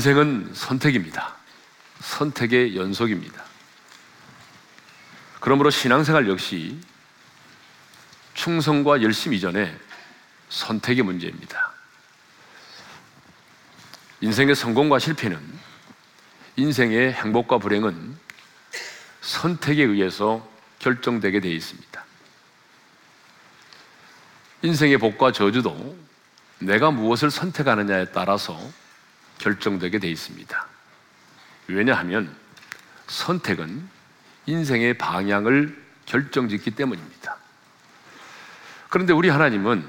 인생은 선택입니다. 선택의 연속입니다. 그러므로 신앙생활 역시 충성과 열심 이전에 선택의 문제입니다. 인생의 성공과 실패는 인생의 행복과 불행은 선택에 의해서 결정되게 되어 있습니다. 인생의 복과 저주도 내가 무엇을 선택하느냐에 따라서 결정되게 되어 있습니다. 왜냐하면 선택은 인생의 방향을 결정짓기 때문입니다. 그런데 우리 하나님은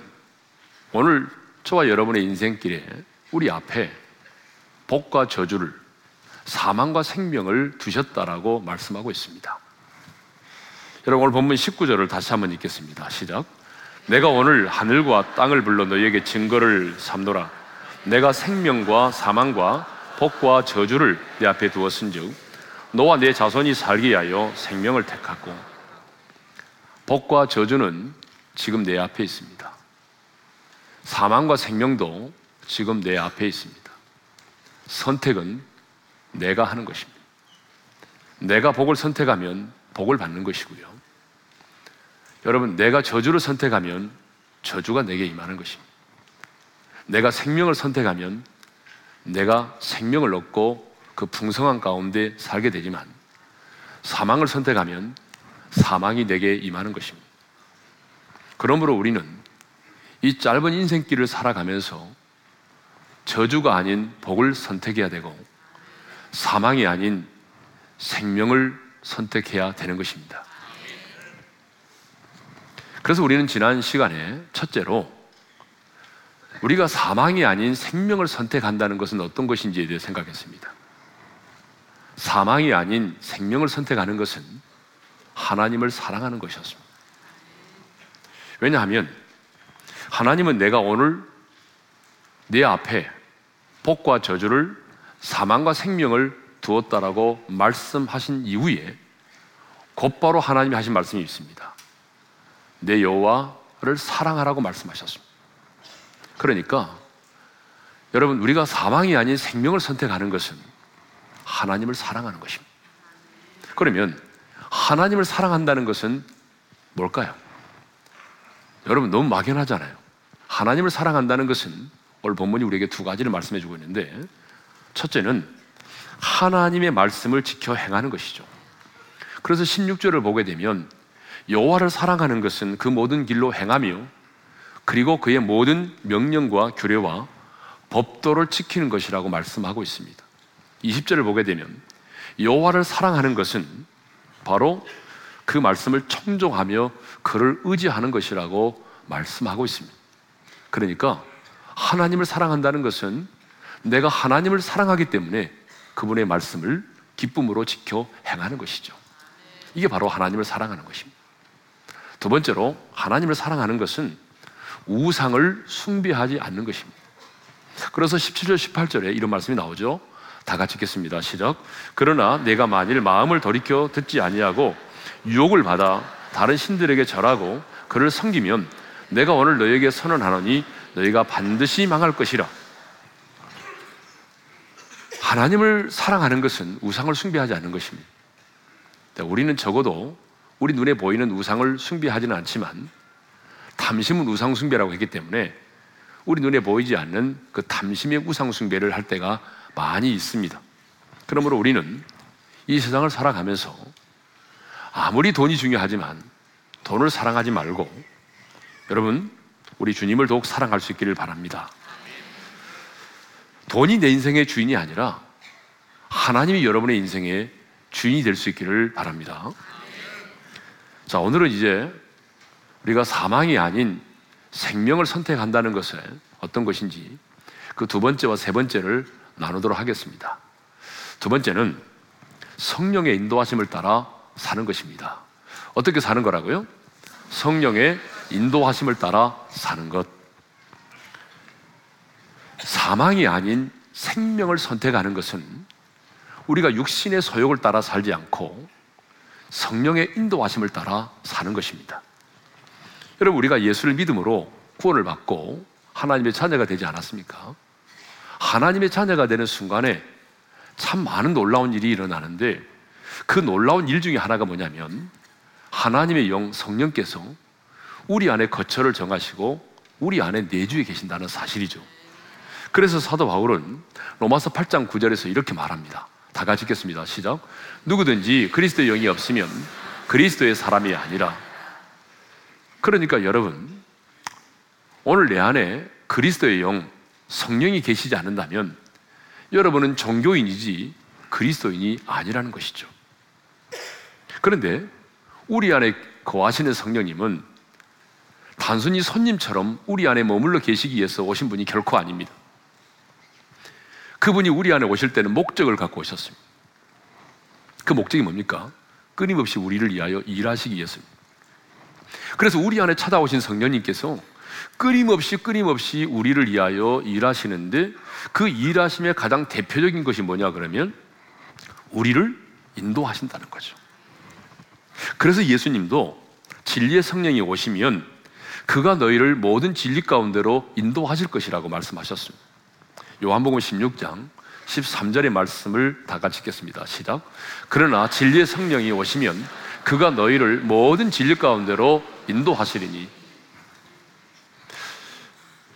오늘 저와 여러분의 인생길에 우리 앞에 복과 저주를 사망과 생명을 두셨다라고 말씀하고 있습니다. 여러분 오늘 본문 19절을 다시 한번 읽겠습니다. 시작. 내가 오늘 하늘과 땅을 불러 너희에게 증거를 삼노라. 내가 생명과 사망과 복과 저주를 내 앞에 두었은즉 너와 내 자손이 살게 하여 생명을 택하고 복과 저주는 지금 내 앞에 있습니다. 사망과 생명도 지금 내 앞에 있습니다. 선택은 내가 하는 것입니다. 내가 복을 선택하면 복을 받는 것이고요. 여러분, 내가 저주를 선택하면 저주가 내게 임하는 것입니다. 내가 생명을 선택하면 내가 생명을 얻고 그 풍성한 가운데 살게 되지만 사망을 선택하면 사망이 내게 임하는 것입니다. 그러므로 우리는 이 짧은 인생길을 살아가면서 저주가 아닌 복을 선택해야 되고 사망이 아닌 생명을 선택해야 되는 것입니다. 그래서 우리는 지난 시간에 첫째로 우리가 사망이 아닌 생명을 선택한다는 것은 어떤 것인지에 대해 생각했습니다. 사망이 아닌 생명을 선택하는 것은 하나님을 사랑하는 것이었습니다. 왜냐하면 하나님은 내가 오늘 내 앞에 복과 저주를 사망과 생명을 두었다라고 말씀하신 이후에 곧바로 하나님이 하신 말씀이 있습니다. 내 여호와를 사랑하라고 말씀하셨습니다. 그러니까 여러분 우리가 사망이 아닌 생명을 선택하는 것은 하나님을 사랑하는 것입니다. 그러면 하나님을 사랑한다는 것은 뭘까요? 여러분 너무 막연하잖아요. 하나님을 사랑한다는 것은 오늘 본문이 우리에게 두 가지를 말씀해 주고 있는데 첫째는 하나님의 말씀을 지켜 행하는 것이죠. 그래서 16절을 보게 되면 여호와를 사랑하는 것은 그 모든 길로 행하며 그리고 그의 모든 명령과 규례와 법도를 지키는 것이라고 말씀하고 있습니다. 20절을 보게 되면 여호와를 사랑하는 것은 바로 그 말씀을 청종하며 그를 의지하는 것이라고 말씀하고 있습니다. 그러니까 하나님을 사랑한다는 것은 내가 하나님을 사랑하기 때문에 그분의 말씀을 기쁨으로 지켜 행하는 것이죠. 이게 바로 하나님을 사랑하는 것입니다. 두 번째로 하나님을 사랑하는 것은 우상을 숭배하지 않는 것입니다. 그래서 17절, 18절에 이런 말씀이 나오죠. 다 같이 읽겠습니다. 시작. 그러나 내가 만일 마음을 돌이켜 듣지 아니하고 유혹을 받아 다른 신들에게 절하고 그를 섬기면 내가 오늘 너에게 선언하노니 너희가 반드시 망할 것이라. 하나님을 사랑하는 것은 우상을 숭배하지 않는 것입니다. 우리는 적어도 우리 눈에 보이는 우상을 숭배하지는 않지만 탐심은 우상 숭배라고 했기 때문에 우리 눈에 보이지 않는 그 탐심의 우상 숭배를 할 때가 많이 있습니다. 그러므로 우리는 이 세상을 살아가면서 아무리 돈이 중요하지만 돈을 사랑하지 말고 여러분 우리 주님을 더욱 사랑할 수 있기를 바랍니다. 돈이 내 인생의 주인이 아니라 하나님이 여러분의 인생의 주인이 될 수 있기를 바랍니다. 자, 오늘은 이제 우리가 사망이 아닌 생명을 선택한다는 것은 어떤 것인지 그 두 번째와 세 번째를 나누도록 하겠습니다. 두 번째는 성령의 인도하심을 따라 사는 것입니다. 어떻게 사는 거라고요? 성령의 인도하심을 따라 사는 것. 사망이 아닌 생명을 선택하는 것은 우리가 육신의 소욕을 따라 살지 않고 성령의 인도하심을 따라 사는 것입니다. 여러분, 우리가 예수를 믿음으로 구원을 받고 하나님의 자녀가 되지 않았습니까? 하나님의 자녀가 되는 순간에 참 많은 놀라운 일이 일어나는데 그 놀라운 일 중에 하나가 뭐냐면 하나님의 영 성령께서 우리 안에 거처를 정하시고 우리 안에 내주에 계신다는 사실이죠. 그래서 사도 바울은 로마서 8장 9절에서 이렇게 말합니다. 다 같이 읽겠습니다. 시작. 누구든지 그리스도의 영이 없으면 그리스도의 사람이 아니라. 그러니까 여러분, 오늘 내 안에 그리스도의 영, 성령이 계시지 않는다면 여러분은 종교인이지 그리스도인이 아니라는 것이죠. 그런데 우리 안에 거하시는 성령님은 단순히 손님처럼 우리 안에 머물러 계시기 위해서 오신 분이 결코 아닙니다. 그분이 우리 안에 오실 때는 목적을 갖고 오셨습니다. 그 목적이 뭡니까? 끊임없이 우리를 위하여 일하시기 위해서입니다. 그래서 우리 안에 찾아오신 성령님께서 끊임없이 끊임없이 우리를 위하여 일하시는데 그 일하심의 가장 대표적인 것이 뭐냐 그러면 우리를 인도하신다는 거죠. 그래서 예수님도 진리의 성령이 오시면 그가 너희를 모든 진리 가운데로 인도하실 것이라고 말씀하셨습니다. 요한복음 16장 13절의 말씀을 다 같이 읽겠습니다. 시작. 그러나 진리의 성령이 오시면 그가 너희를 모든 진리 가운데로 인도하시리니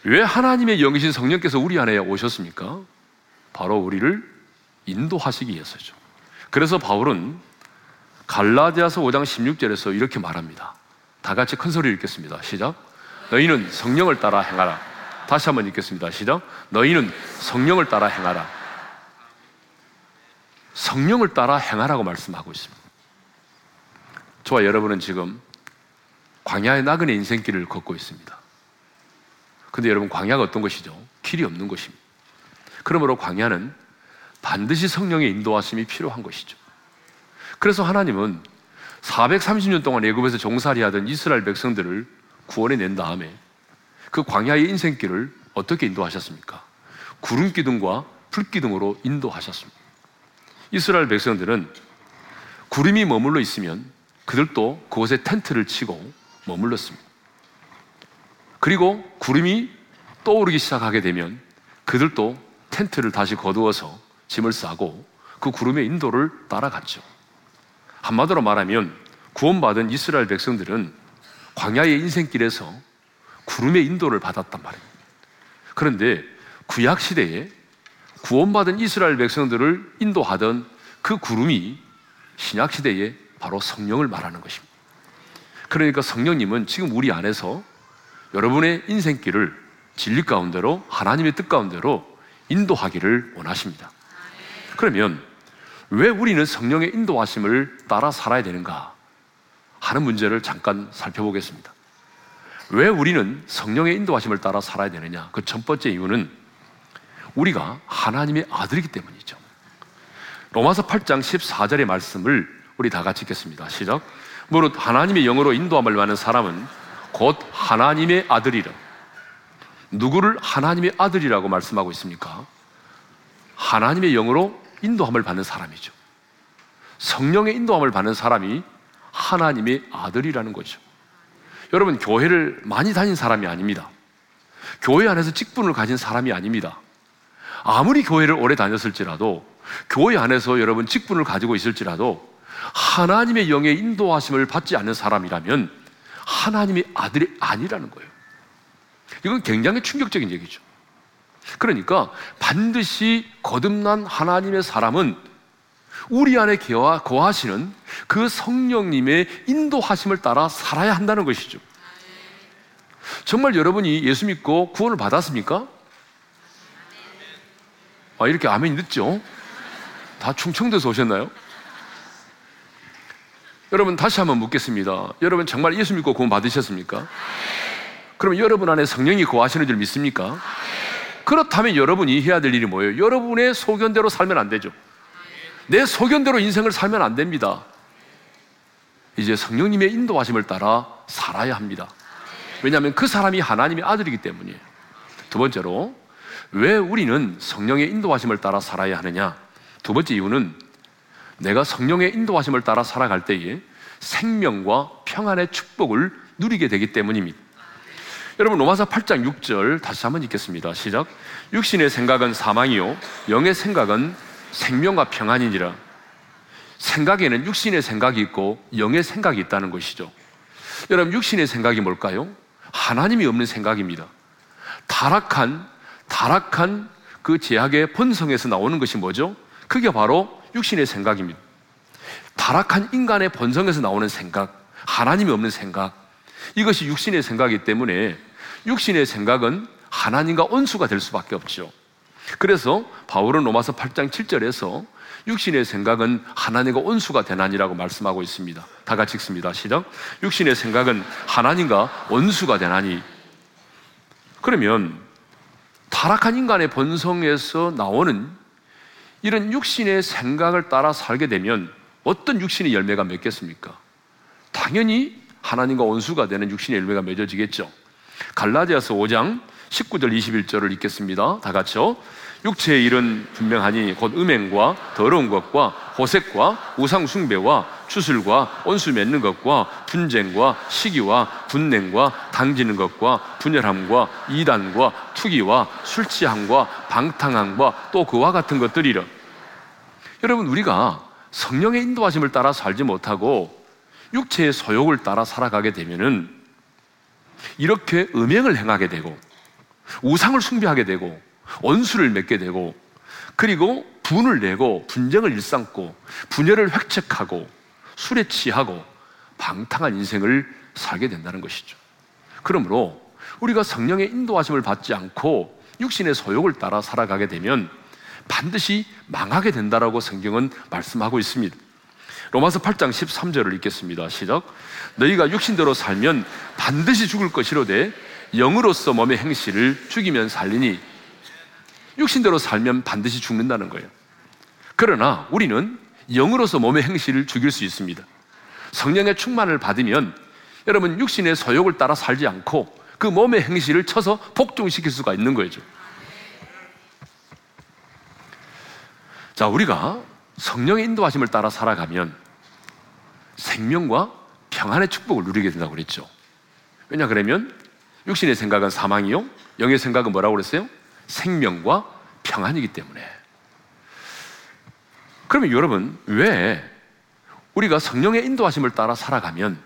왜 하나님의 영이신 성령께서 우리 안에 오셨습니까? 바로 우리를 인도하시기 위해서죠. 그래서 바울은 갈라디아서 5장 16절에서 이렇게 말합니다. 다 같이 큰 소리 읽겠습니다. 시작. 너희는 성령을 따라 행하라. 다시 한번 읽겠습니다. 시작. 너희는 성령을 따라 행하라. 성령을 따라 행하라고 말씀하고 있습니다. 저와 여러분은 지금 광야의 나그네 인생길을 걷고 있습니다. 근데 여러분 광야가 어떤 것이죠? 길이 없는 것입니다. 그러므로 광야는 반드시 성령의 인도하심이 필요한 것이죠. 그래서 하나님은 430년 동안 애굽에서 종살이 하던 이스라엘 백성들을 구원해 낸 다음에 그 광야의 인생길을 어떻게 인도하셨습니까? 구름 기둥과 불 기둥으로 인도하셨습니다. 이스라엘 백성들은 구름이 머물러 있으면 그들도 그곳에 텐트를 치고 머물렀습니다. 그리고 구름이 떠오르기 시작하게 되면 그들도 텐트를 다시 거두어서 짐을 싸고 그 구름의 인도를 따라갔죠. 한마디로 말하면 구원받은 이스라엘 백성들은 광야의 인생길에서 구름의 인도를 받았단 말입니다. 그런데 구약 시대에 구원받은 이스라엘 백성들을 인도하던 그 구름이 신약 시대에 바로 성령을 말하는 것입니다. 그러니까 성령님은 지금 우리 안에서 여러분의 인생길을 진리 가운데로 하나님의 뜻 가운데로 인도하기를 원하십니다. 그러면 왜 우리는 성령의 인도하심을 따라 살아야 되는가 하는 문제를 잠깐 살펴보겠습니다. 왜 우리는 성령의 인도하심을 따라 살아야 되느냐? 그 첫 번째 이유는 우리가 하나님의 아들이기 때문이죠. 로마서 8장 14절의 말씀을 우리 다 같이 읽겠습니다. 시작. 무릇 하나님의 영으로 인도함을 받는 사람은 곧 하나님의 아들이라. 누구를 하나님의 아들이라고 말씀하고 있습니까? 하나님의 영으로 인도함을 받는 사람이죠. 성령의 인도함을 받는 사람이 하나님의 아들이라는 거죠. 여러분, 교회를 많이 다닌 사람이 아닙니다. 교회 안에서 직분을 가진 사람이 아닙니다. 아무리 교회를 오래 다녔을지라도, 교회 안에서 여러분 직분을 가지고 있을지라도, 하나님의 영의 인도하심을 받지 않는 사람이라면, 하나님의 아들이 아니라는 거예요. 이건 굉장히 충격적인 얘기죠. 그러니까 반드시 거듭난 하나님의 사람은 우리 안에 거하시는 그 성령님의 인도하심을 따라 살아야 한다는 것이죠. 정말 여러분이 예수 믿고 구원을 받았습니까? 아, 이렇게 아멘이 늦죠? 다 충청도에서 오셨나요? 여러분 다시 한번 묻겠습니다. 여러분 정말 예수 믿고 구원 받으셨습니까? 그럼 여러분 안에 성령이 거하시는 줄 믿습니까? 그렇다면 여러분이 해야 될 일이 뭐예요? 여러분의 소견대로 살면 안 되죠. 내 소견대로 인생을 살면 안 됩니다. 이제 성령님의 인도하심을 따라 살아야 합니다. 왜냐하면 그 사람이 하나님의 아들이기 때문이에요. 두 번째로, 왜 우리는 성령의 인도하심을 따라 살아야 하느냐? 두 번째 이유는 내가 성령의 인도하심을 따라 살아갈 때에 생명과 평안의 축복을 누리게 되기 때문입니다. 여러분 로마서 8장 6절 다시 한번 읽겠습니다. 시작. 육신의 생각은 사망이요 영의 생각은 생명과 평안이니라. 생각에는 육신의 생각이 있고 영의 생각이 있다는 것이죠. 여러분 육신의 생각이 뭘까요? 하나님이 없는 생각입니다. 타락한 타락한 그 제약의 본성에서 나오는 것이 뭐죠? 그게 바로 육신의 생각입니다. 타락한 인간의 본성에서 나오는 생각, 하나님이 없는 생각. 이것이 육신의 생각이기 때문에 육신의 생각은 하나님과 온수가 될 수밖에 없죠. 그래서 바울은 로마서 8장 7절에서 육신의 생각은 하나님과 온수가 되나니라고 말씀하고 있습니다. 다 같이 읽습니다. 시작. 육신의 생각은 하나님과 원수가 되나니. 그러면 타락한 인간의 본성에서 나오는 이런 육신의 생각을 따라 살게 되면 어떤 육신의 열매가 맺겠습니까? 당연히 하나님과 원수가 되는 육신의 열매가 맺어지겠죠. 갈라디아서 5장 19절 21절을 읽겠습니다. 다 같이요. 육체의 일은 분명하니 곧 음행과 더러운 것과 호색과 우상 숭배와 추술과 온수 맺는 것과 분쟁과 시기와 분냉과 당지는 것과 분열함과 이단과 투기와 술 취함과 방탕함과 또 그와 같은 것들이라. 여러분 우리가 성령의 인도하심을 따라 살지 못하고 육체의 소욕을 따라 살아가게 되면은 이렇게 음행을 행하게 되고 우상을 숭배하게 되고 원수를 맺게 되고 그리고 분을 내고 분쟁을 일삼고 분열을 획책하고 술에 취하고 방탕한 인생을 살게 된다는 것이죠. 그러므로 우리가 성령의 인도하심을 받지 않고 육신의 소욕을 따라 살아가게 되면 반드시 망하게 된다라고 성경은 말씀하고 있습니다. 로마서 8장 13절을 읽겠습니다. 시작. 너희가 육신대로 살면 반드시 죽을 것이로되 영으로서 몸의 행실을 죽이면 살리니 육신대로 살면 반드시 죽는다는 거예요. 그러나 우리는 영으로서 몸의 행실을 죽일 수 있습니다. 성령의 충만을 받으면 여러분 육신의 소욕을 따라 살지 않고 그 몸의 행실을 쳐서 복종시킬 수가 있는 거죠. 자, 우리가 성령의 인도하심을 따라 살아가면 생명과 평안의 축복을 누리게 된다고 그랬죠. 왜냐 그러면 육신의 생각은 사망이요, 영의 생각은 뭐라고 그랬어요? 생명과 평안이기 때문에. 그러면 여러분, 왜 우리가 성령의 인도하심을 따라 살아가면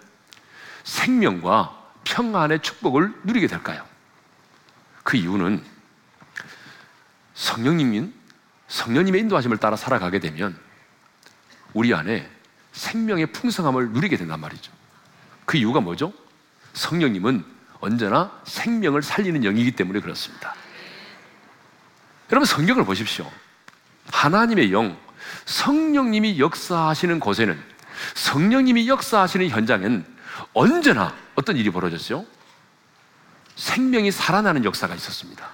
생명과 평안의 축복을 누리게 될까요? 그 이유는 성령님인 성령님의 인도하심을 따라 살아가게 되면 우리 안에 생명의 풍성함을 누리게 된단 말이죠. 그 이유가 뭐죠? 성령님은 언제나 생명을 살리는 영이기 때문에 그렇습니다. 여러분 성경을 보십시오. 하나님의 영, 성령님이 역사하시는 곳에는 성령님이 역사하시는 현장엔 언제나 어떤 일이 벌어졌죠? 생명이 살아나는 역사가 있었습니다.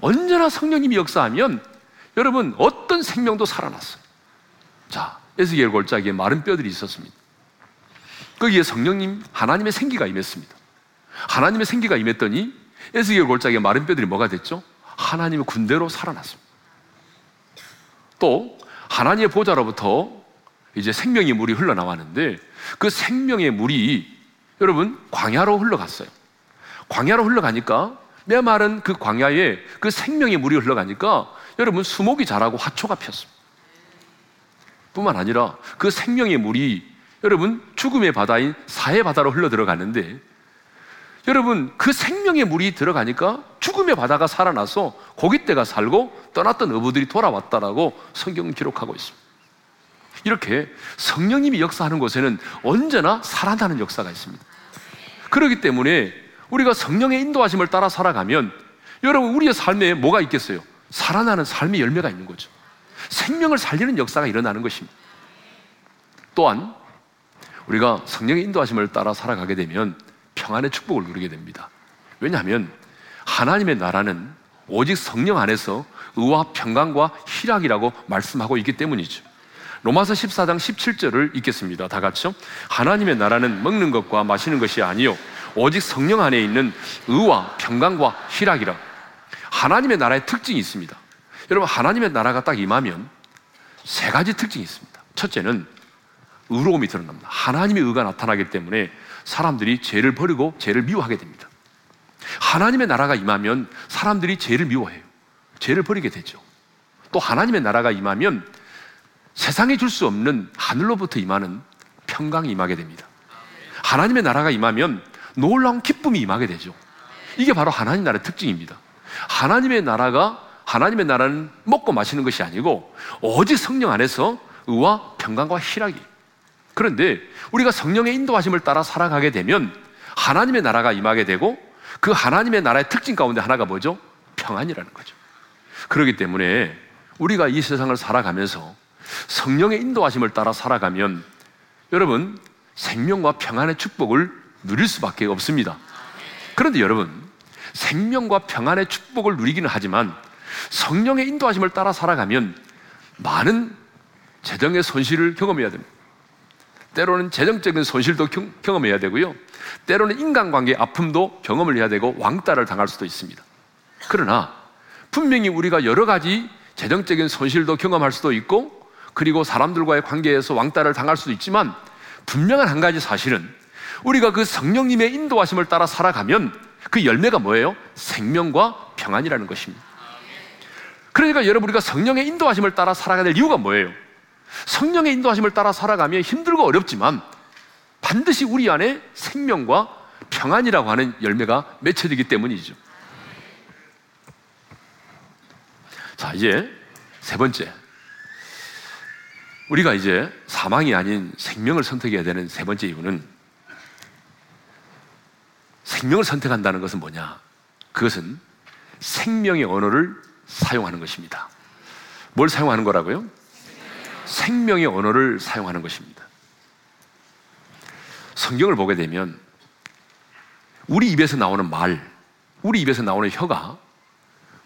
언제나 성령님이 역사하면 여러분 어떤 생명도 살아났어요. 자, 에스겔 골짜기에 마른 뼈들이 있었습니다. 거기에 성령님 하나님의 생기가 임했습니다. 하나님의 생기가 임했더니 에스겔 골짜기에 마른 뼈들이 뭐가 됐죠? 하나님의 군대로 살아났습니다. 또 하나님의 보좌로부터 이제 생명의 물이 흘러나왔는데 그 생명의 물이 여러분 광야로 흘러갔어요. 광야로 흘러가니까 메마른 그 광야에 그 생명의 물이 흘러가니까 여러분 수목이 자라고 화초가 폈습니다. 뿐만 아니라 그 생명의 물이 여러분 죽음의 바다인 사해 바다로 흘러 들어가는데 여러분 그 생명의 물이 들어가니까 죽음의 바다가 살아나서 고깃대가 살고 떠났던 어부들이 돌아왔다라고 성경은 기록하고 있습니다. 이렇게 성령님이 역사하는 곳에는 언제나 살아나는 역사가 있습니다. 그렇기 때문에 우리가 성령의 인도하심을 따라 살아가면 여러분 우리의 삶에 뭐가 있겠어요? 살아나는 삶의 열매가 있는 거죠. 생명을 살리는 역사가 일어나는 것입니다. 또한 우리가 성령의 인도하심을 따라 살아가게 되면 평안의 축복을 누리게 됩니다. 왜냐하면 하나님의 나라는 오직 성령 안에서 의와 평강과 희락이라고 말씀하고 있기 때문이죠. 로마서 14장 17절을 읽겠습니다. 다 같이요. 하나님의 나라는 먹는 것과 마시는 것이 아니요 오직 성령 안에 있는 의와 평강과 희락이라. 하나님의 나라의 특징이 있습니다. 여러분 하나님의 나라가 딱 임하면 세 가지 특징이 있습니다. 첫째는 의로움이 드러납니다. 하나님의 의가 나타나기 때문에 사람들이 죄를 버리고 죄를 미워하게 됩니다. 하나님의 나라가 임하면 사람들이 죄를 미워해요. 죄를 버리게 되죠. 또 하나님의 나라가 임하면 세상에 줄 수 없는 하늘로부터 임하는 평강이 임하게 됩니다. 하나님의 나라가 임하면 놀라운 기쁨이 임하게 되죠. 이게 바로 하나님 나라의 특징입니다. 하나님의 나라가 하나님의 나라는 먹고 마시는 것이 아니고 오직 성령 안에서 의와 평강과 희락이. 그런데 우리가 성령의 인도하심을 따라 살아가게 되면 하나님의 나라가 임하게 되고 그 하나님의 나라의 특징 가운데 하나가 뭐죠? 평안이라는 거죠. 그렇기 때문에 우리가 이 세상을 살아가면서 성령의 인도하심을 따라 살아가면 여러분 생명과 평안의 축복을 누릴 수밖에 없습니다. 그런데 여러분 생명과 평안의 축복을 누리기는 하지만 성령의 인도하심을 따라 살아가면 많은 재정의 손실을 경험해야 됩니다. 때로는 재정적인 손실도 경 험해야 되고요. 때로는 인간관계의 아픔도 경험을 해야 되고 왕따를 당할 수도 있습니다. 그러나 분명히 우리가 여러 가지 재정적인 손실도 경험할 수도 있고 그리고 사람들과의 관계에서 왕따를 당할 수도 있지만 분명한 한 가지 사실은 우리가 그 성령님의 인도하심을 따라 살아가면 그 열매가 뭐예요? 생명과 평안이라는 것입니다. 그러니까 여러분 우리가 성령의 인도하심을 따라 살아가야 될 이유가 뭐예요? 성령의 인도하심을 따라 살아가면 힘들고 어렵지만 반드시 우리 안에 생명과 평안이라고 하는 열매가 맺혀지기 때문이죠. 자, 이제 세 번째. 우리가 이제 사망이 아닌 생명을 선택해야 되는 세 번째 이유는 생명을 선택한다는 것은 뭐냐? 그것은 생명의 언어를 사용하는 것입니다. 뭘 사용하는 거라고요? 생명의 언어를 사용하는 것입니다. 성경을 보게 되면 우리 입에서 나오는 말, 우리 입에서 나오는 혀가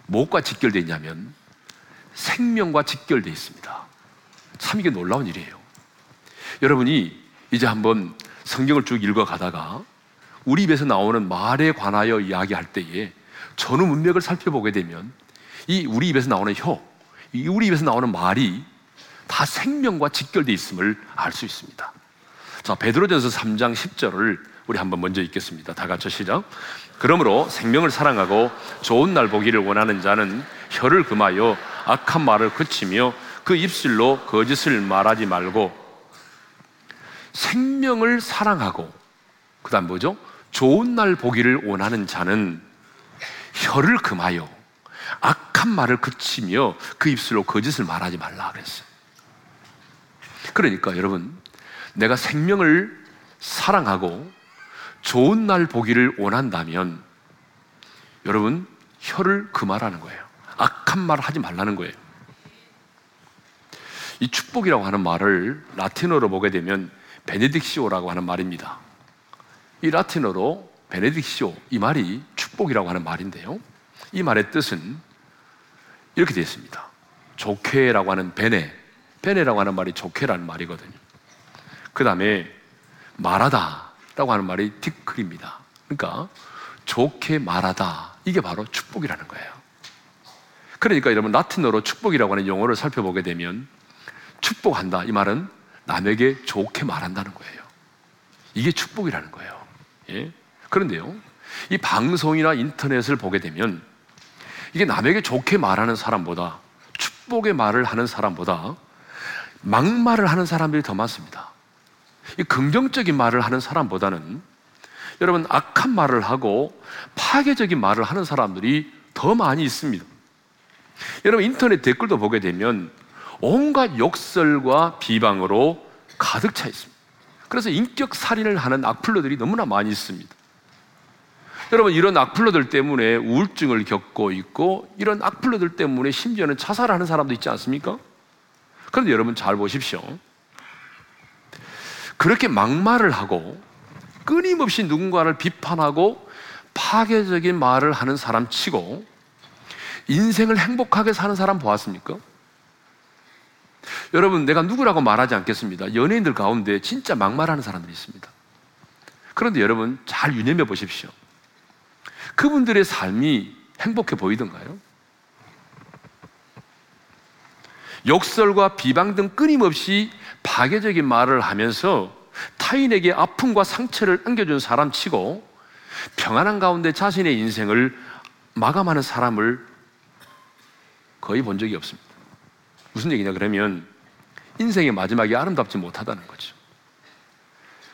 무엇과 직결되어 있냐면 생명과 직결되어 있습니다. 참 이게 놀라운 일이에요. 여러분이 이제 한번 성경을 쭉 읽어 가다가 우리 입에서 나오는 말에 관하여 이야기할 때에 전후 문맥을 살펴보게 되면 이 우리 입에서 나오는 혀, 이 우리 입에서 나오는 말이 다 생명과 직결되어 있음을 알 수 있습니다. 자, 베드로전서 3장 10절을 우리 한번 먼저 읽겠습니다. 다 같이 시작. 그러므로 생명을 사랑하고 좋은 날 보기를 원하는 자는 혀를 금하여 악한 말을 그치며 그 입술로 거짓을 말하지 말고 생명을 사랑하고 그다음 뭐죠? 좋은 날 보기를 원하는 자는 혀를 금하여 악한 말을 그치며 그 입술로 거짓을 말하지 말라 그랬어요. 그러니까 여러분, 내가 생명을 사랑하고 좋은 날 보기를 원한다면 여러분, 혀를 금하라는 거예요. 악한 말 하지 말라는 거예요. 이 축복이라고 하는 말을 라틴어로 보게 되면 베네딕시오라고 하는 말입니다. 이 라틴어로 베네딕시오 이 말이 축복이라고 하는 말인데요. 이 말의 뜻은 이렇게 되어 있습니다. 좋게라고 하는 베네, 베네라고 하는 말이 좋게라는 말이거든요. 그 다음에 말하다라고 하는 말이 티클입니다. 그러니까 좋게 말하다 이게 바로 축복이라는 거예요. 그러니까 여러분 라틴어로 축복이라고 하는 용어를 살펴보게 되면 축복한다 이 말은 남에게 좋게 말한다는 거예요. 이게 축복이라는 거예요. 예? 그런데요, 이 방송이나 인터넷을 보게 되면 이게 남에게 좋게 말하는 사람보다 축복의 말을 하는 사람보다 막말을 하는 사람들이 더 많습니다. 이 긍정적인 말을 하는 사람보다는 여러분 악한 말을 하고 파괴적인 말을 하는 사람들이 더 많이 있습니다. 여러분 인터넷 댓글도 보게 되면 온갖 욕설과 비방으로 가득 차 있습니다. 그래서 인격 살인을 하는 악플러들이 너무나 많이 있습니다. 여러분 이런 악플러들 때문에 우울증을 겪고 있고 이런 악플러들 때문에 심지어는 자살하는 사람도 있지 않습니까? 그런데 여러분 잘 보십시오. 그렇게 막말을 하고 끊임없이 누군가를 비판하고 파괴적인 말을 하는 사람 치고 인생을 행복하게 사는 사람 보았습니까? 여러분, 내가 누구라고 말하지 않겠습니다. 연예인들 가운데 진짜 막말하는 사람들이 있습니다. 그런데 여러분, 잘 유념해 보십시오. 그분들의 삶이 행복해 보이던가요? 욕설과 비방 등 끊임없이 파괴적인 말을 하면서 타인에게 아픔과 상처를 안겨준 사람 치고 평안한 가운데 자신의 인생을 마감하는 사람을 거의 본 적이 없습니다. 무슨 얘기냐 그러면 인생의 마지막이 아름답지 못하다는 거죠.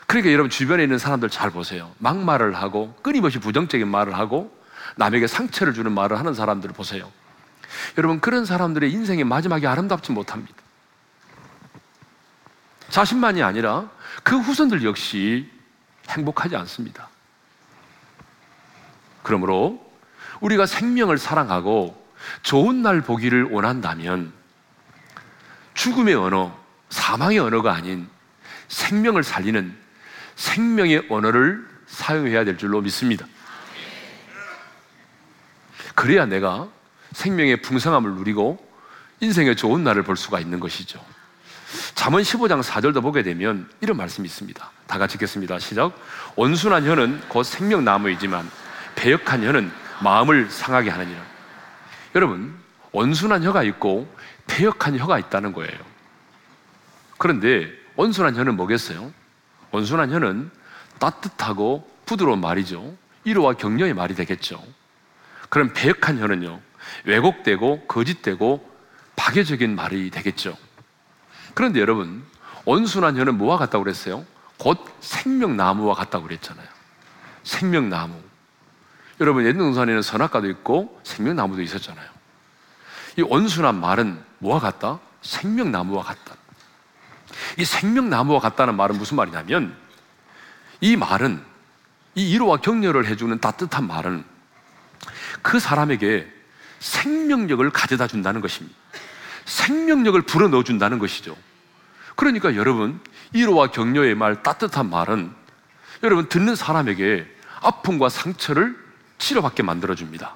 그러니까 여러분 주변에 있는 사람들 잘 보세요. 막말을 하고 끊임없이 부정적인 말을 하고 남에게 상처를 주는 말을 하는 사람들을 보세요. 여러분 그런 사람들의 인생의 마지막이 아름답지 못합니다. 자신만이 아니라 그 후손들 역시 행복하지 않습니다. 그러므로 우리가 생명을 사랑하고 좋은 날 보기를 원한다면 죽음의 언어, 사망의 언어가 아닌 생명을 살리는 생명의 언어를 사용해야 될 줄로 믿습니다. 그래야 내가 생명의 풍성함을 누리고 인생의 좋은 날을 볼 수가 있는 것이죠. 잠언 15장 4절도 보게 되면 이런 말씀이 있습니다. 다 같이 읽겠습니다. 시작. 온순한 혀는 곧 생명나무이지만 배역한 혀는 마음을 상하게 하느니라. 여러분, 온순한 혀가 있고 배역한 혀가 있다는 거예요. 그런데 온순한 혀는 뭐겠어요? 온순한 혀는 따뜻하고 부드러운 말이죠. 이로와 격려의 말이 되겠죠. 그럼 배역한 혀는요, 왜곡되고 거짓되고 파괴적인 말이 되겠죠. 그런데 여러분, 온순한 혀는 뭐와 같다고 그랬어요? 곧 생명나무와 같다고 그랬잖아요. 생명나무. 여러분, 옛 동산에는 선악과도 있고 생명나무도 있었잖아요. 이 온순한 말은 뭐와 같다? 생명나무와 같다. 이 생명나무와 같다는 말은 무슨 말이냐면 이 말은 이 위로와 격려를 해주는 따뜻한 말은 그 사람에게 생명력을 가져다 준다는 것입니다. 생명력을 불어넣어 준다는 것이죠. 그러니까 여러분, 위로와 격려의 말, 따뜻한 말은 여러분 듣는 사람에게 아픔과 상처를 치료받게 만들어 줍니다.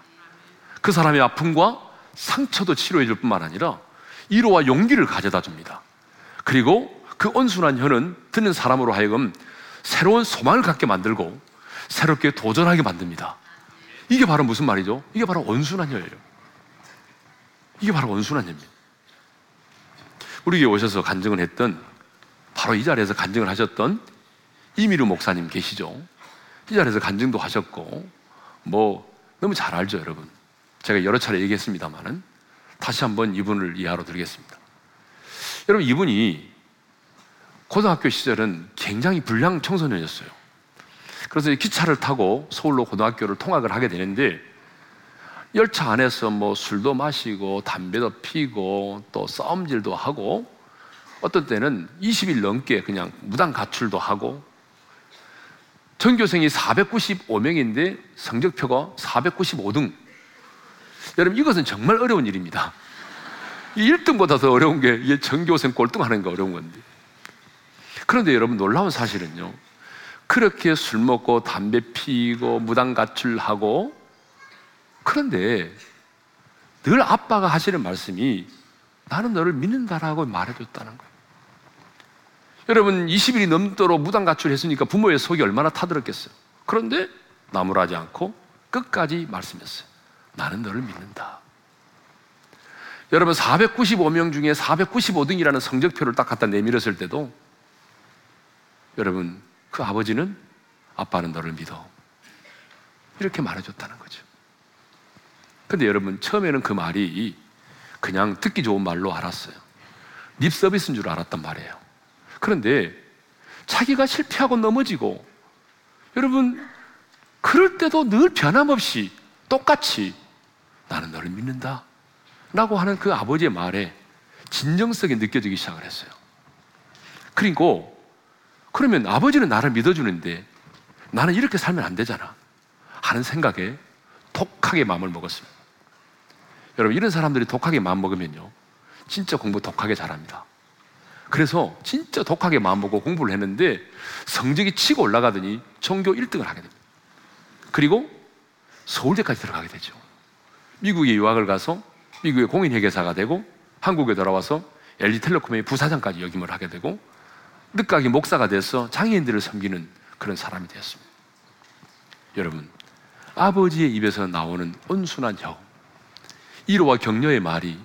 그 사람의 아픔과 상처도 치료해 줄 뿐만 아니라 위로와 용기를 가져다 줍니다. 그리고 그 온순한 혀는 듣는 사람으로 하여금 새로운 소망을 갖게 만들고 새롭게 도전하게 만듭니다. 이게 바로 무슨 말이죠? 이게 바로 온순한 혀예요. 이게 바로 온순한 혀입니다. 우리 교회 오셔서 간증을 했던 바로 이 자리에서 간증을 하셨던 이미루 목사님 계시죠? 이 자리에서 간증도 하셨고 뭐 너무 잘 알죠, 여러분. 제가 여러 차례 얘기했습니다만은 다시 한번 이분을 이해하러 드리겠습니다. 여러분 이분이 고등학교 시절은 굉장히 불량 청소년이었어요. 그래서 기차를 타고 서울로 고등학교를 통학을 하게 되는데 열차 안에서 뭐 술도 마시고 담배도 피고 또 싸움질도 하고 어떤 때는 20일 넘게 그냥 무단 가출도 하고 전교생이 495명인데 성적표가 495등. 여러분 이것은 정말 어려운 일입니다. 1등보다 더 어려운 게 전교생 꼴등하는 게 어려운 건데. 그런데 여러분 놀라운 사실은요. 그렇게 술 먹고 담배 피고 무단 가출하고 그런데 늘 아빠가 하시는 말씀이 나는 너를 믿는다라고 말해줬다는 거예요. 여러분 20일이 넘도록 무단 가출했으니까 부모의 속이 얼마나 타들었겠어요. 그런데 나무라지 않고 끝까지 말씀했어요. 나는 너를 믿는다. 여러분 495명 중에 495등이라는 성적표를 딱 갖다 내밀었을 때도 여러분, 그 아버지는 아빠는 너를 믿어. 이렇게 말해줬다는 거죠. 근데 여러분, 처음에는 그 말이 그냥 듣기 좋은 말로 알았어요. 립 서비스인 줄 알았단 말이에요. 그런데 자기가 실패하고 넘어지고 여러분, 그럴 때도 늘 변함없이 똑같이 나는 너를 믿는다. 라고 하는 그 아버지의 말에 진정성이 느껴지기 시작을 했어요. 그리고 그러면 아버지는 나를 믿어주는데 나는 이렇게 살면 안 되잖아. 하는 생각에 독하게 마음을 먹었습니다. 여러분, 이런 사람들이 독하게 마음 먹으면요. 진짜 공부 독하게 잘합니다. 그래서 진짜 독하게 마음 먹고 공부를 했는데 성적이 치고 올라가더니 전교 1등을 하게 됩니다. 그리고 서울대까지 들어가게 되죠. 미국에 유학을 가서 미국의 공인회계사가 되고 한국에 돌아와서 LG텔레콤의 부사장까지 역임을 하게 되고 늦가기 목사가 돼서 장애인들을 섬기는 그런 사람이 되었습니다. 여러분, 아버지의 입에서 나오는 온순한 혀, 이로와 격려의 말이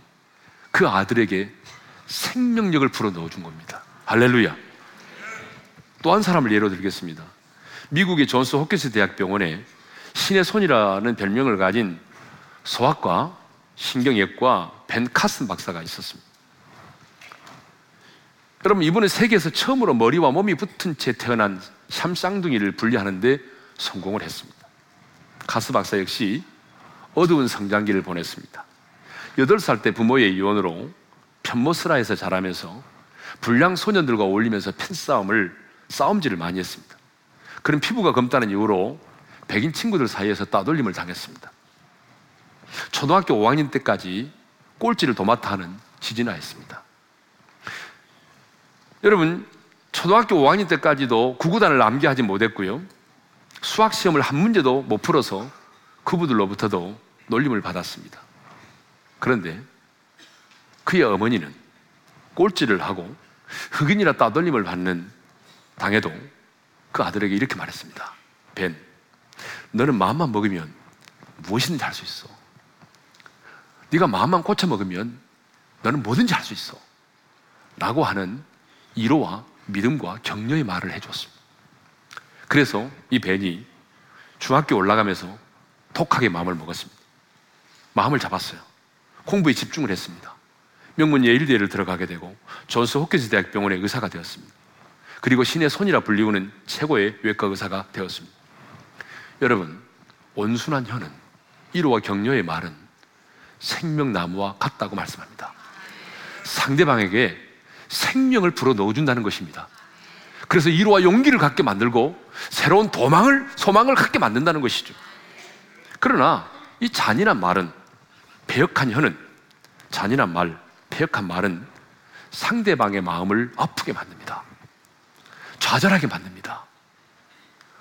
그 아들에게 생명력을 불어 넣어 준 겁니다. 할렐루야. 또 한 사람을 예로 들겠습니다. 미국의 존스 호키스 대학병원에 신의 손이라는 별명을 가진 소아과 신경외과 벤 카슨 박사가 있었습니다. 여러분 이분은 세계에서 처음으로 머리와 몸이 붙은 채 태어난 샴쌍둥이를 분리하는데 성공을 했습니다. 카스 박사 역시 어두운 성장기를 보냈습니다. 8살 때 부모의 이혼으로 편모스라에서 자라면서 불량 소년들과 어울리면서 팬싸움을 싸움질을 많이 했습니다. 그런 피부가 검다는 이유로 백인 친구들 사이에서 따돌림을 당했습니다. 초등학교 5학년 때까지 꼴찌를 도맡아 하는 지진아였습니다. 여러분, 초등학교 5학년 때까지도 구구단을 암기하지 못했고요. 수학 시험을 한 문제도 못 풀어서 그부들로부터도 놀림을 받았습니다. 그런데 그의 어머니는 꼴찌를 하고 흑인이라 따돌림을 받는 당해도 그 아들에게 이렇게 말했습니다. 벤, 너는 마음만 먹으면 무엇이든지 할 수 있어. 네가 마음만 고쳐 먹으면 너는 뭐든지 할 수 있어. 라고 하는 이로와 믿음과 격려의 말을 해줬습니다. 그래서 이 벤이 중학교 올라가면서 독하게 마음을 먹었습니다. 마음을 잡았어요. 공부에 집중을 했습니다. 명문 예일대를 들어가게 되고 존스 호키스 대학병원의 의사가 되었습니다. 그리고 신의 손이라 불리우는 최고의 외과 의사가 되었습니다. 여러분, 온순한 혀는 이로와 격려의 말은 생명나무와 같다고 말씀합니다. 상대방에게 생명을 불어 넣어준다는 것입니다. 그래서 이로와 용기를 갖게 만들고 새로운 도망을, 소망을 갖게 만든다는 것이죠. 그러나 이 잔인한 말은, 배역한 혀는, 잔인한 말, 배역한 말은 상대방의 마음을 아프게 만듭니다. 좌절하게 만듭니다.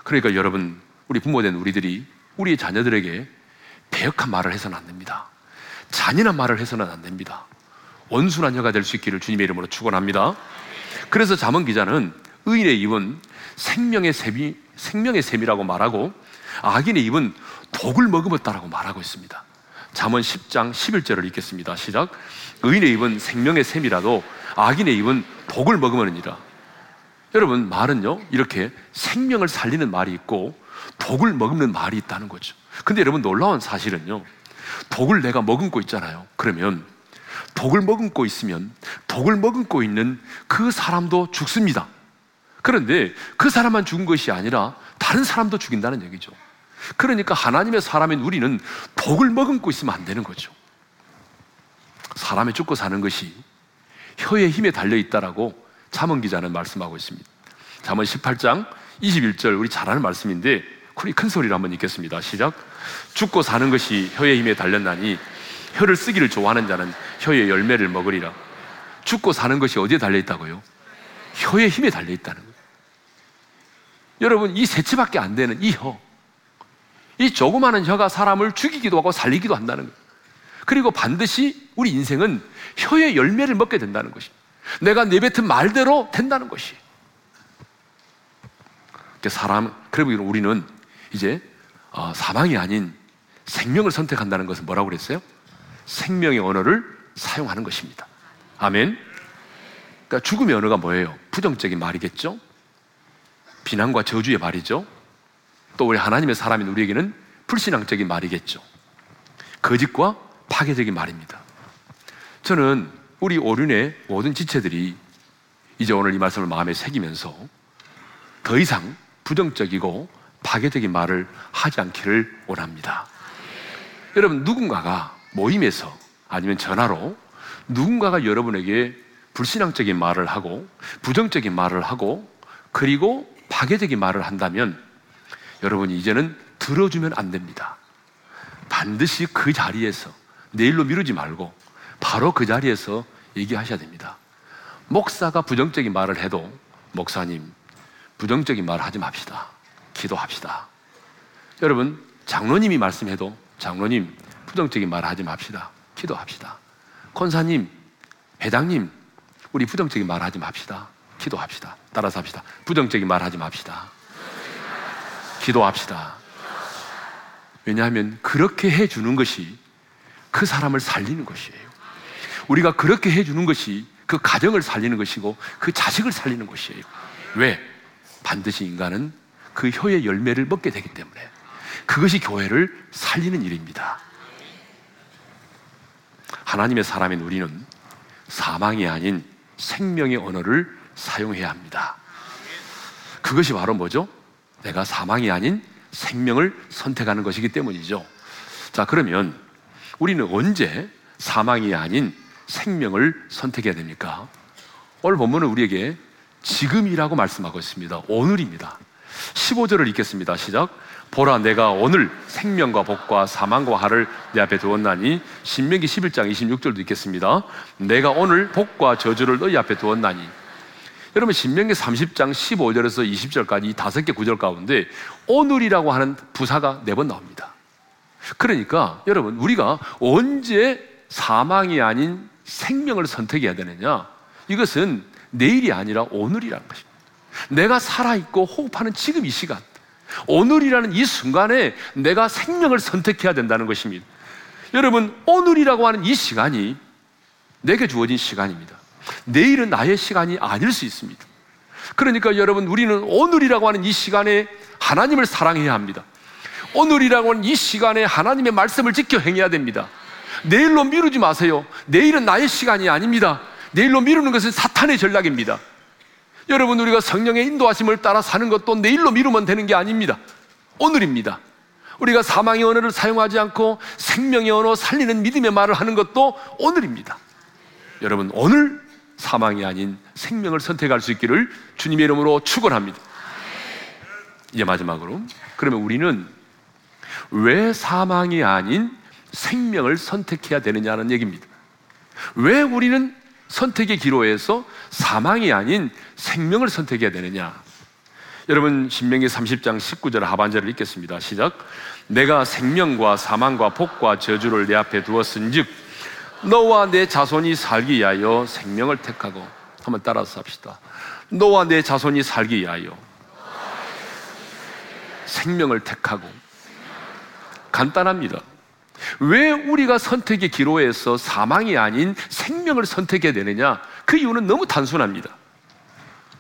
그러니까 여러분, 우리 부모된 우리들이 우리의 자녀들에게 배역한 말을 해서는 안 됩니다. 잔인한 말을 해서는 안 됩니다. 온순한 혀가 될 수 있기를 주님의 이름으로 축원합니다. 그래서 자문 기자는 의인의 입은 생명의 셈이 생명의 셈이라고 말하고 악인의 입은 독을 머금었다라고 말하고 있습니다. 잠언 10장 11절을 읽겠습니다. 시작. 의인의 입은 생명의 셈이라도 악인의 입은 독을 머금으니라. 여러분 말은요 이렇게 생명을 살리는 말이 있고 독을 머금는 말이 있다는 거죠. 근데 여러분 놀라운 사실은요 독을 내가 머금고 있잖아요. 그러면 독을 머금고 있으면 독을 머금고 있는 그 사람도 죽습니다. 그런데 그 사람만 죽은 것이 아니라 다른 사람도 죽인다는 얘기죠. 그러니까 하나님의 사람인 우리는 독을 머금고 있으면 안 되는 거죠. 사람이 죽고 사는 것이 혀의 힘에 달려 있다라고 잠언 기자는 말씀하고 있습니다. 잠언 18장 21절 우리 잘 아는 말씀인데 우리 큰 소리로 한번 읽겠습니다. 시작. 죽고 사는 것이 혀의 힘에 달렸나니 혀를 쓰기를 좋아하는 자는 혀의 열매를 먹으리라. 죽고 사는 것이 어디에 달려 있다고요? 혀의 힘에 달려 있다는 거예요. 여러분, 이 세치밖에 안 되는 이 혀. 이 조그마한 혀가 사람을 죽이기도 하고 살리기도 한다는 거예요. 그리고 반드시 우리 인생은 혀의 열매를 먹게 된다는 것입니다. 내가 내뱉은 말대로 된다는 것이. 사람, 그리고 우리는 이제 어, 사망이 아닌 생명을 선택한다는 것은 뭐라고 그랬어요? 생명의 언어를 사용하는 것입니다. 아멘. 그러니까 죽음의 언어가 뭐예요? 부정적인 말이겠죠? 비난과 저주의 말이죠? 또 우리 하나님의 사람인 우리에게는 불신앙적인 말이겠죠? 거짓과 파괴적인 말입니다. 저는 우리 오륜의 모든 지체들이 이제 오늘 이 말씀을 마음에 새기면서 더 이상 부정적이고 파괴적인 말을 하지 않기를 원합니다. 여러분, 누군가가 모임에서 아니면 전화로 누군가가 여러분에게 불신앙적인 말을 하고 부정적인 말을 하고 그리고 파괴적인 말을 한다면 여러분이 이제는 들어주면 안 됩니다. 반드시 그 자리에서 내일로 미루지 말고 바로 그 자리에서 얘기하셔야 됩니다. 목사가 부정적인 말을 해도 목사님 부정적인 말을 하지 맙시다. 기도합시다. 여러분 장로님이 말씀해도 장로님 부정적인 말 하지 맙시다. 기도합시다. 권사님, 회장님, 우리 부정적인 말 하지 맙시다. 기도합시다. 따라서 합시다. 부정적인 말 하지 맙시다. 기도합시다. 왜냐하면 그렇게 해주는 것이 그 사람을 살리는 것이에요. 우리가 그렇게 해주는 것이 그 가정을 살리는 것이고 그 자식을 살리는 것이에요. 왜? 반드시 인간은 그 효의 열매를 먹게 되기 때문에 그것이 교회를 살리는 일입니다. 하나님의 사람인 우리는 사망이 아닌 생명의 언어를 사용해야 합니다. 그것이 바로 뭐죠? 내가 사망이 아닌 생명을 선택하는 것이기 때문이죠. 자, 그러면 우리는 언제 사망이 아닌 생명을 선택해야 됩니까? 오늘 본문은 우리에게 지금이라고 말씀하고 있습니다. 오늘입니다. 15절을 읽겠습니다. 시작. 보라 내가 오늘 생명과 복과 사망과 화를 내 앞에 두었나니 신명기 11장 26절도 읽겠습니다. 내가 오늘 복과 저주를 너희 앞에 두었나니 여러분 신명기 30장 15절에서 20절까지 이 다섯 개 구절 가운데 오늘이라고 하는 부사가 네 번 나옵니다. 그러니까 여러분 우리가 언제 사망이 아닌 생명을 선택해야 되느냐? 이것은 내일이 아니라 오늘이라는 것입니다. 내가 살아있고 호흡하는 지금 이 시간, 오늘이라는 이 순간에 내가 생명을 선택해야 된다는 것입니다. 여러분, 오늘이라고 하는 이 시간이 내게 주어진 시간입니다. 내일은 나의 시간이 아닐 수 있습니다. 그러니까 여러분, 우리는 오늘이라고 하는 이 시간에 하나님을 사랑해야 합니다. 오늘이라고 하는 이 시간에 하나님의 말씀을 지켜 행해야 됩니다. 내일로 미루지 마세요. 내일은 나의 시간이 아닙니다. 내일로 미루는 것은 사탄의 전략입니다. 여러분, 우리가 성령의 인도하심을 따라 사는 것도 내일로 미루면 되는 게 아닙니다. 오늘입니다. 우리가 사망의 언어를 사용하지 않고 생명의 언어 살리는 믿음의 말을 하는 것도 오늘입니다. 여러분, 오늘 사망이 아닌 생명을 선택할 수 있기를 주님의 이름으로 축원합니다. 이제 마지막으로 그러면 우리는 왜 사망이 아닌 생명을 선택해야 되느냐는 얘기입니다. 왜 우리는 선택의 기로에서 사망이 아닌 생명을 선택해야 되느냐? 여러분 신명기 30장 19절 하반절을 읽겠습니다. 시작. 내가 생명과 사망과 복과 저주를 내 앞에 두었은즉 너와 내 자손이 살기 위하여 생명을 택하고 한번 따라서 합시다. 너와 내 자손이 살기 위하여 생명을 택하고 간단합니다. 왜 우리가 선택의 기로에서 사망이 아닌 생명을 선택해야 되느냐? 그 이유는 너무 단순합니다.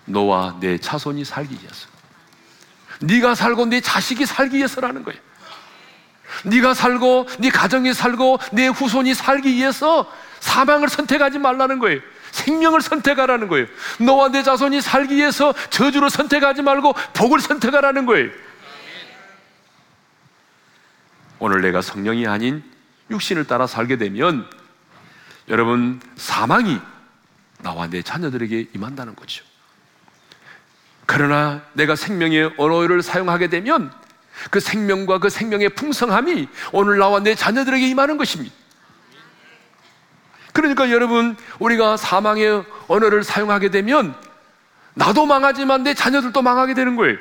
너와 내 자손이 살기 위해서. 네가 살고 네 자식이 살기 위해서라는 거예요. 네가 살고 네 가정이 살고 내 후손이 살기 위해서 사망을 선택하지 말라는 거예요. 생명을 선택하라는 거예요. 너와 내 자손이 살기 위해서 저주를 선택하지 말고 복을 선택하라는 거예요. 오늘 내가 성령이 아닌 육신을 따라 살게 되면 여러분 사망이 나와 내 자녀들에게 임한다는 거죠. 그러나 내가 생명의 언어를 사용하게 되면 그 생명과 그 생명의 풍성함이 오늘 나와 내 자녀들에게 임하는 것입니다. 그러니까 여러분, 우리가 사망의 언어를 사용하게 되면 나도 망하지만 내 자녀들도 망하게 되는 거예요.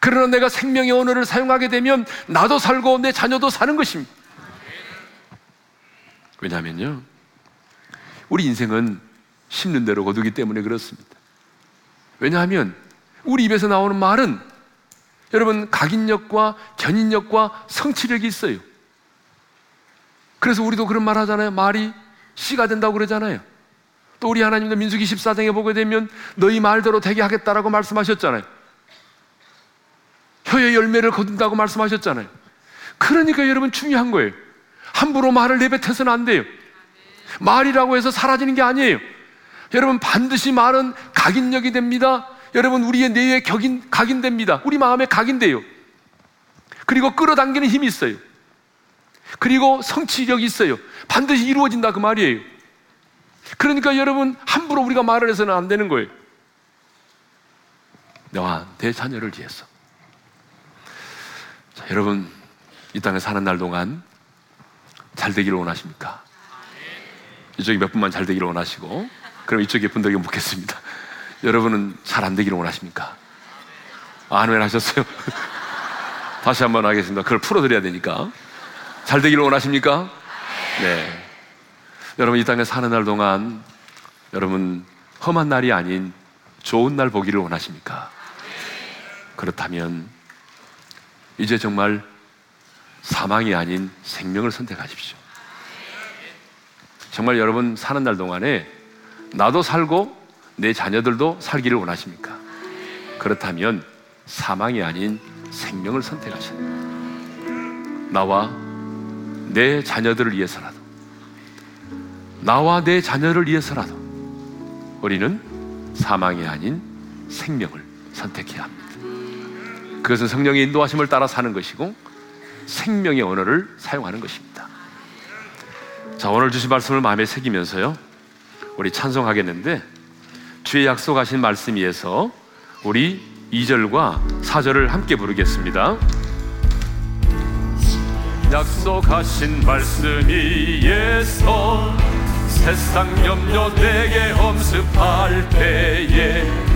그러나 내가 생명의 언어를 사용하게 되면 나도 살고 내 자녀도 사는 것입니다. 왜냐하면요. 우리 인생은 심는 대로 거두기 때문에 그렇습니다. 왜냐하면 우리 입에서 나오는 말은 여러분 각인력과 견인력과 성취력이 있어요. 그래서 우리도 그런 말 하잖아요. 말이 씨가 된다고 그러잖아요. 또 우리 하나님도 민수기 14장에 보게 되면 너희 말대로 되게 하겠다라고 말씀하셨잖아요. 혀의 열매를 거둔다고 말씀하셨잖아요. 그러니까 여러분 중요한 거예요. 함부로 말을 내뱉어서는 안 돼요. 말이라고 해서 사라지는 게 아니에요. 여러분 반드시 말은 각인력이 됩니다. 여러분 우리의 뇌에 격인, 각인됩니다. 우리 마음에 각인돼요. 그리고 끌어당기는 힘이 있어요. 그리고 성취력이 있어요. 반드시 이루어진다 그 말이에요. 그러니까 여러분 함부로 우리가 말을 해서는 안 되는 거예요. 너와 내 자녀를 위해서. 자, 여러분 이 땅에 사는 날 동안 잘 되기를 원하십니까? 이쪽에 몇 분만 잘 되기를 원하시고 그럼 이쪽에 분들에게 묻겠습니다. 여러분은 잘 안 되기를 원하십니까? 아멘 하셨어요? 다시 한번 하겠습니다. 그걸 풀어드려야 되니까. 잘 되기를 원하십니까? 네. 여러분 이 땅에 사는 날 동안 여러분 험한 날이 아닌 좋은 날 보기를 원하십니까? 그렇다면 이제 정말 사망이 아닌 생명을 선택하십시오. 정말 여러분 사는 날 동안에 나도 살고 내 자녀들도 살기를 원하십니까? 그렇다면 사망이 아닌 생명을 선택하신다. 나와 내 자녀들을 위해서라도, 나와 내 자녀를 위해서라도 우리는 사망이 아닌 생명을 선택해야 합니다. 그것은 성령의 인도하심을 따라 사는 것이고 생명의 언어를 사용하는 것입니다. 자, 오늘 주신 말씀을 마음에 새기면서요. 우리 찬송하겠는데 주의 약속하신 말씀 위에서 우리 2절과 4절을 함께 부르겠습니다. 약속하신 말씀 위에서 세상 염려 내게 엄습할 때에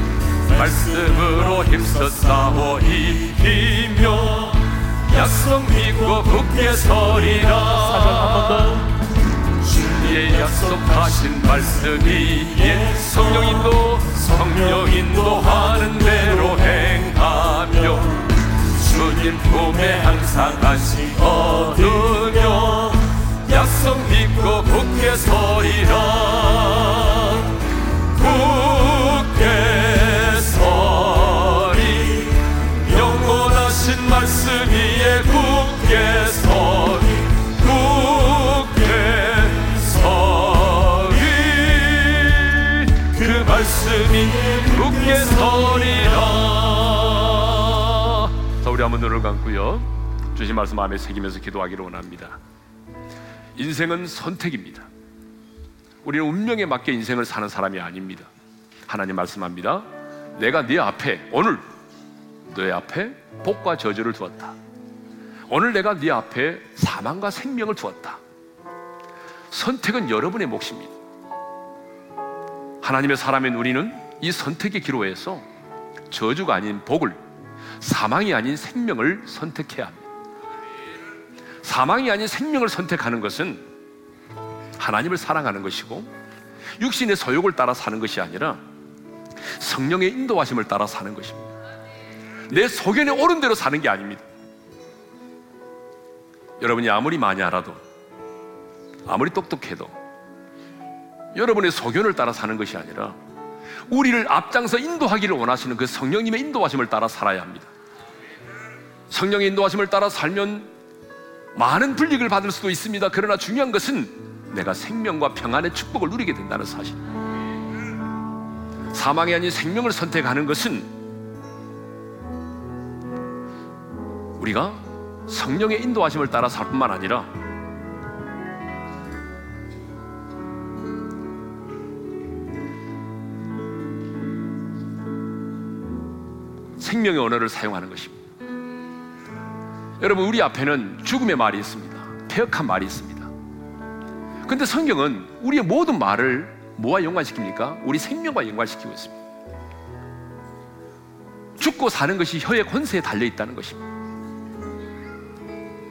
말씀으로 힘써 싸워 이기며 약속 믿고 굳게 서리라. 주의 약속하신 말씀이 예 성령인도 성령인도 하는 대로 행하며 주님 품에 항상 안식 얻으며 약속 믿고 굳게 서리라 굳게 서리라. 자 우리 한번 눈을 감고요. 주신 말씀 마음에 새기면서 기도하기를 원합니다. 인생은 선택입니다. 우리는 운명에 맞게 인생을 사는 사람이 아닙니다. 하나님 말씀합니다. 내가 네 앞에 오늘 너의 앞에 복과 저주를 두었다. 오늘 내가 네 앞에 사망과 생명을 두었다. 선택은 여러분의 몫입니다. 하나님의 사람인 우리는 이 선택의 기로에서 저주가 아닌 복을, 사망이 아닌 생명을 선택해야 합니다. 사망이 아닌 생명을 선택하는 것은 하나님을 사랑하는 것이고 육신의 소욕을 따라 사는 것이 아니라 성령의 인도하심을 따라 사는 것입니다. 내 소견에 옳은 대로 사는 게 아닙니다. 여러분이 아무리 많이 알아도 아무리 똑똑해도 여러분의 소견을 따라 사는 것이 아니라 우리를 앞장서 인도하기를 원하시는 그 성령님의 인도하심을 따라 살아야 합니다. 성령의 인도하심을 따라 살면 많은 불이익을 받을 수도 있습니다. 그러나 중요한 것은 내가 생명과 평안의 축복을 누리게 된다는 사실. 사망이 아닌 생명을 선택하는 것은 우리가 성령의 인도하심을 따라 살 뿐만 아니라 생명의 언어를 사용하는 것입니다. 여러분, 우리 앞에는 죽음의 말이 있습니다. 폐역한 말이 있습니다. 근데 성경은 우리의 모든 말을 뭐와 연관시킵니까? 우리 생명과 연관시키고 있습니다. 죽고 사는 것이 혀의 권세에 달려 있다는 것입니다.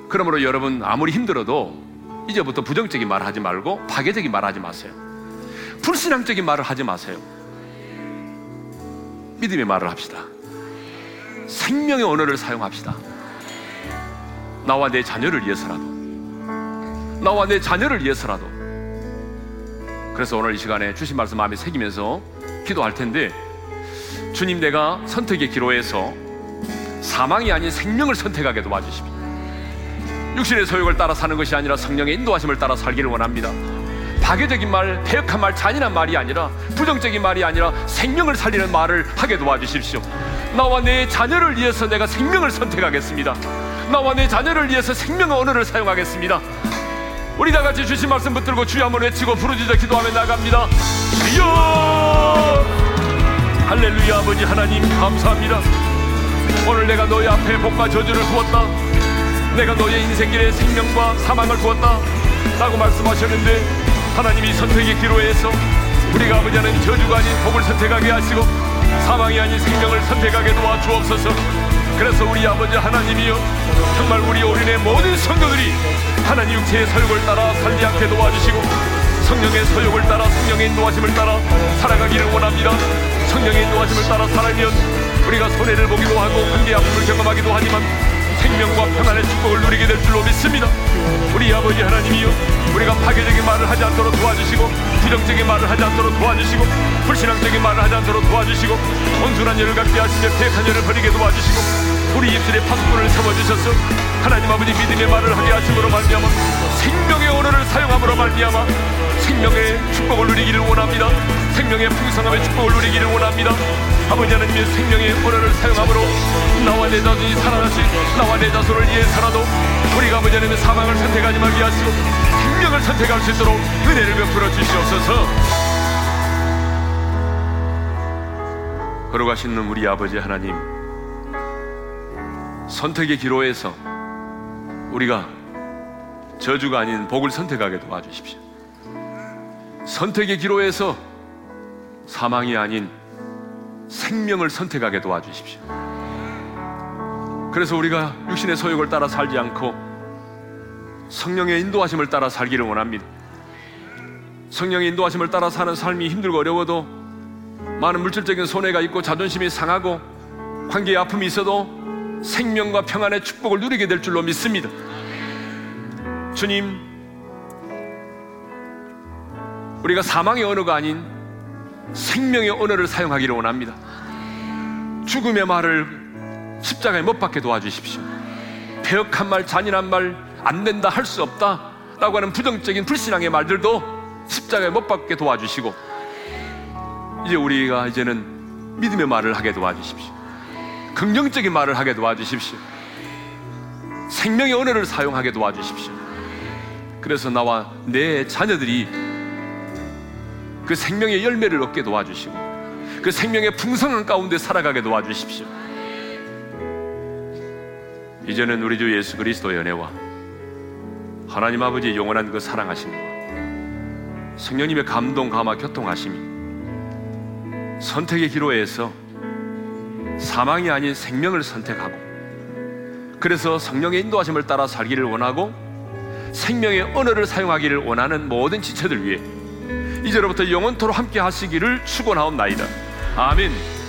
그러므로 여러분 아무리 힘들어도 이제부터 부정적인 말을 하지 말고 파괴적인 말을 하지 마세요. 불신앙적인 말을 하지 마세요. 믿음의 말을 합시다. 생명의 언어를 사용합시다. 나와 내 자녀를 위해서라도. 나와 내 자녀를 위해서라도. 그래서 오늘 이 시간에 주신 말씀 마음에 새기면서 기도할 텐데 주님 내가 선택의 기로에서 사망이 아닌 생명을 선택하게 도와주십시오. 육신의 소욕을 따라 사는 것이 아니라 성령의 인도하심을 따라 살기를 원합니다. 파괴적인 말, 폐역한 말, 잔인한 말이 아니라 부정적인 말이 아니라 생명을 살리는 말을 하게 도와주십시오. 나와 내 자녀를 위해서 내가 생명을 선택하겠습니다. 나와 내 자녀를 위해서 생명의 언어를 사용하겠습니다. 우리 다 같이 주신 말씀 붙들고 주여 한번 외치고 부르짖어 기도하며 나갑니다. 주여! 할렐루야 아버지 하나님 감사합니다. 오늘 내가 너희 앞에 복과 저주를 두었다. 내가 너의 인생길에 생명과 사망을 두었다. 라고 말씀하셨는데 하나님이 선택의 기로에서 우리가 아버지 하나님 저주가 아닌 복을 선택하게 하시고 사망이 아닌 생명을 선택하게 도와주옵소서. 그래서 우리 아버지 하나님이여 정말 우리 올인의 모든 성도들이 하나님 육체의 소욕을 따라 살지 않게 도와주시고 성령의 소욕을 따라 성령의 인도하심을 따라 살아가기를 원합니다. 성령의 인도하심을 따라 살면 우리가 손해를 보기도 하고 관계 아픔을 경험하기도 하지만 생명과 평안의 축복을 누리게 될 줄로 믿습니다. 우리 아버지 하나님이요 우리가 파괴적인 말을 하지 않도록 도와주시고 부정적인 말을 하지 않도록 도와주시고 불신앙적인 말을 하지 않도록 도와주시고 온순한 열을 갖게 하시며 태한 열을 버리게 도와주시고 우리 입술에 파수꾼을 세워주셔서 하나님 아버지 믿음의 말을 하게 하심으로 말미암아 생명의 언어를 사용함으로 말미암아 생명의 축복을 누리기를 원합니다. 생명의 풍성함의 축복을 누리기를 원합니다. 아버지 하나님의 생명의 언어를 사용함으로 나와 내 자손이 살아나시 나와 내 자손을 위해 살아도 우리가 아버지 하나님의 사망을 선택하지 말게 하시고 생명을 선택할 수 있도록 은혜를 베풀어 주시옵소서. 걸어가시는 우리 아버지 하나님 선택의 기로에서 우리가 저주가 아닌 복을 선택하게 도와주십시오. 선택의 기로에서 사망이 아닌 생명을 선택하게 도와주십시오. 그래서 우리가 육신의 소욕을 따라 살지 않고 성령의 인도하심을 따라 살기를 원합니다. 성령의 인도하심을 따라 사는 삶이 힘들고 어려워도 많은 물질적인 손해가 있고 자존심이 상하고 관계의 아픔이 있어도 생명과 평안의 축복을 누리게 될 줄로 믿습니다. 주님, 우리가 사망의 언어가 아닌 생명의 언어를 사용하기를 원합니다. 죽음의 말을 십자가에 못 박게 도와주십시오. 폐역한 말, 잔인한 말, 안 된다, 할 수 없다 라고 하는 부정적인 불신앙의 말들도 십자가에 못 박게 도와주시고 이제 우리가 이제는 믿음의 말을 하게 도와주십시오. 긍정적인 말을 하게 도와주십시오. 생명의 언어를 사용하게 도와주십시오. 그래서 나와 내 자녀들이 그 생명의 열매를 얻게 도와주시고 그 생명의 풍성한 가운데 살아가게 도와주십시오. 이제는 우리 주 예수 그리스도의 은혜와 하나님 아버지의 영원한 그 사랑하심과 성령님의 감동, 감화, 교통하심이 선택의 기로에서 사망이 아닌 생명을 선택하고 그래서 성령의 인도하심을 따라 살기를 원하고 생명의 언어를 사용하기를 원하는 모든 지체들 위해 이제로부터 영원토로 함께 하시기를 축원하옵나이다. 아멘.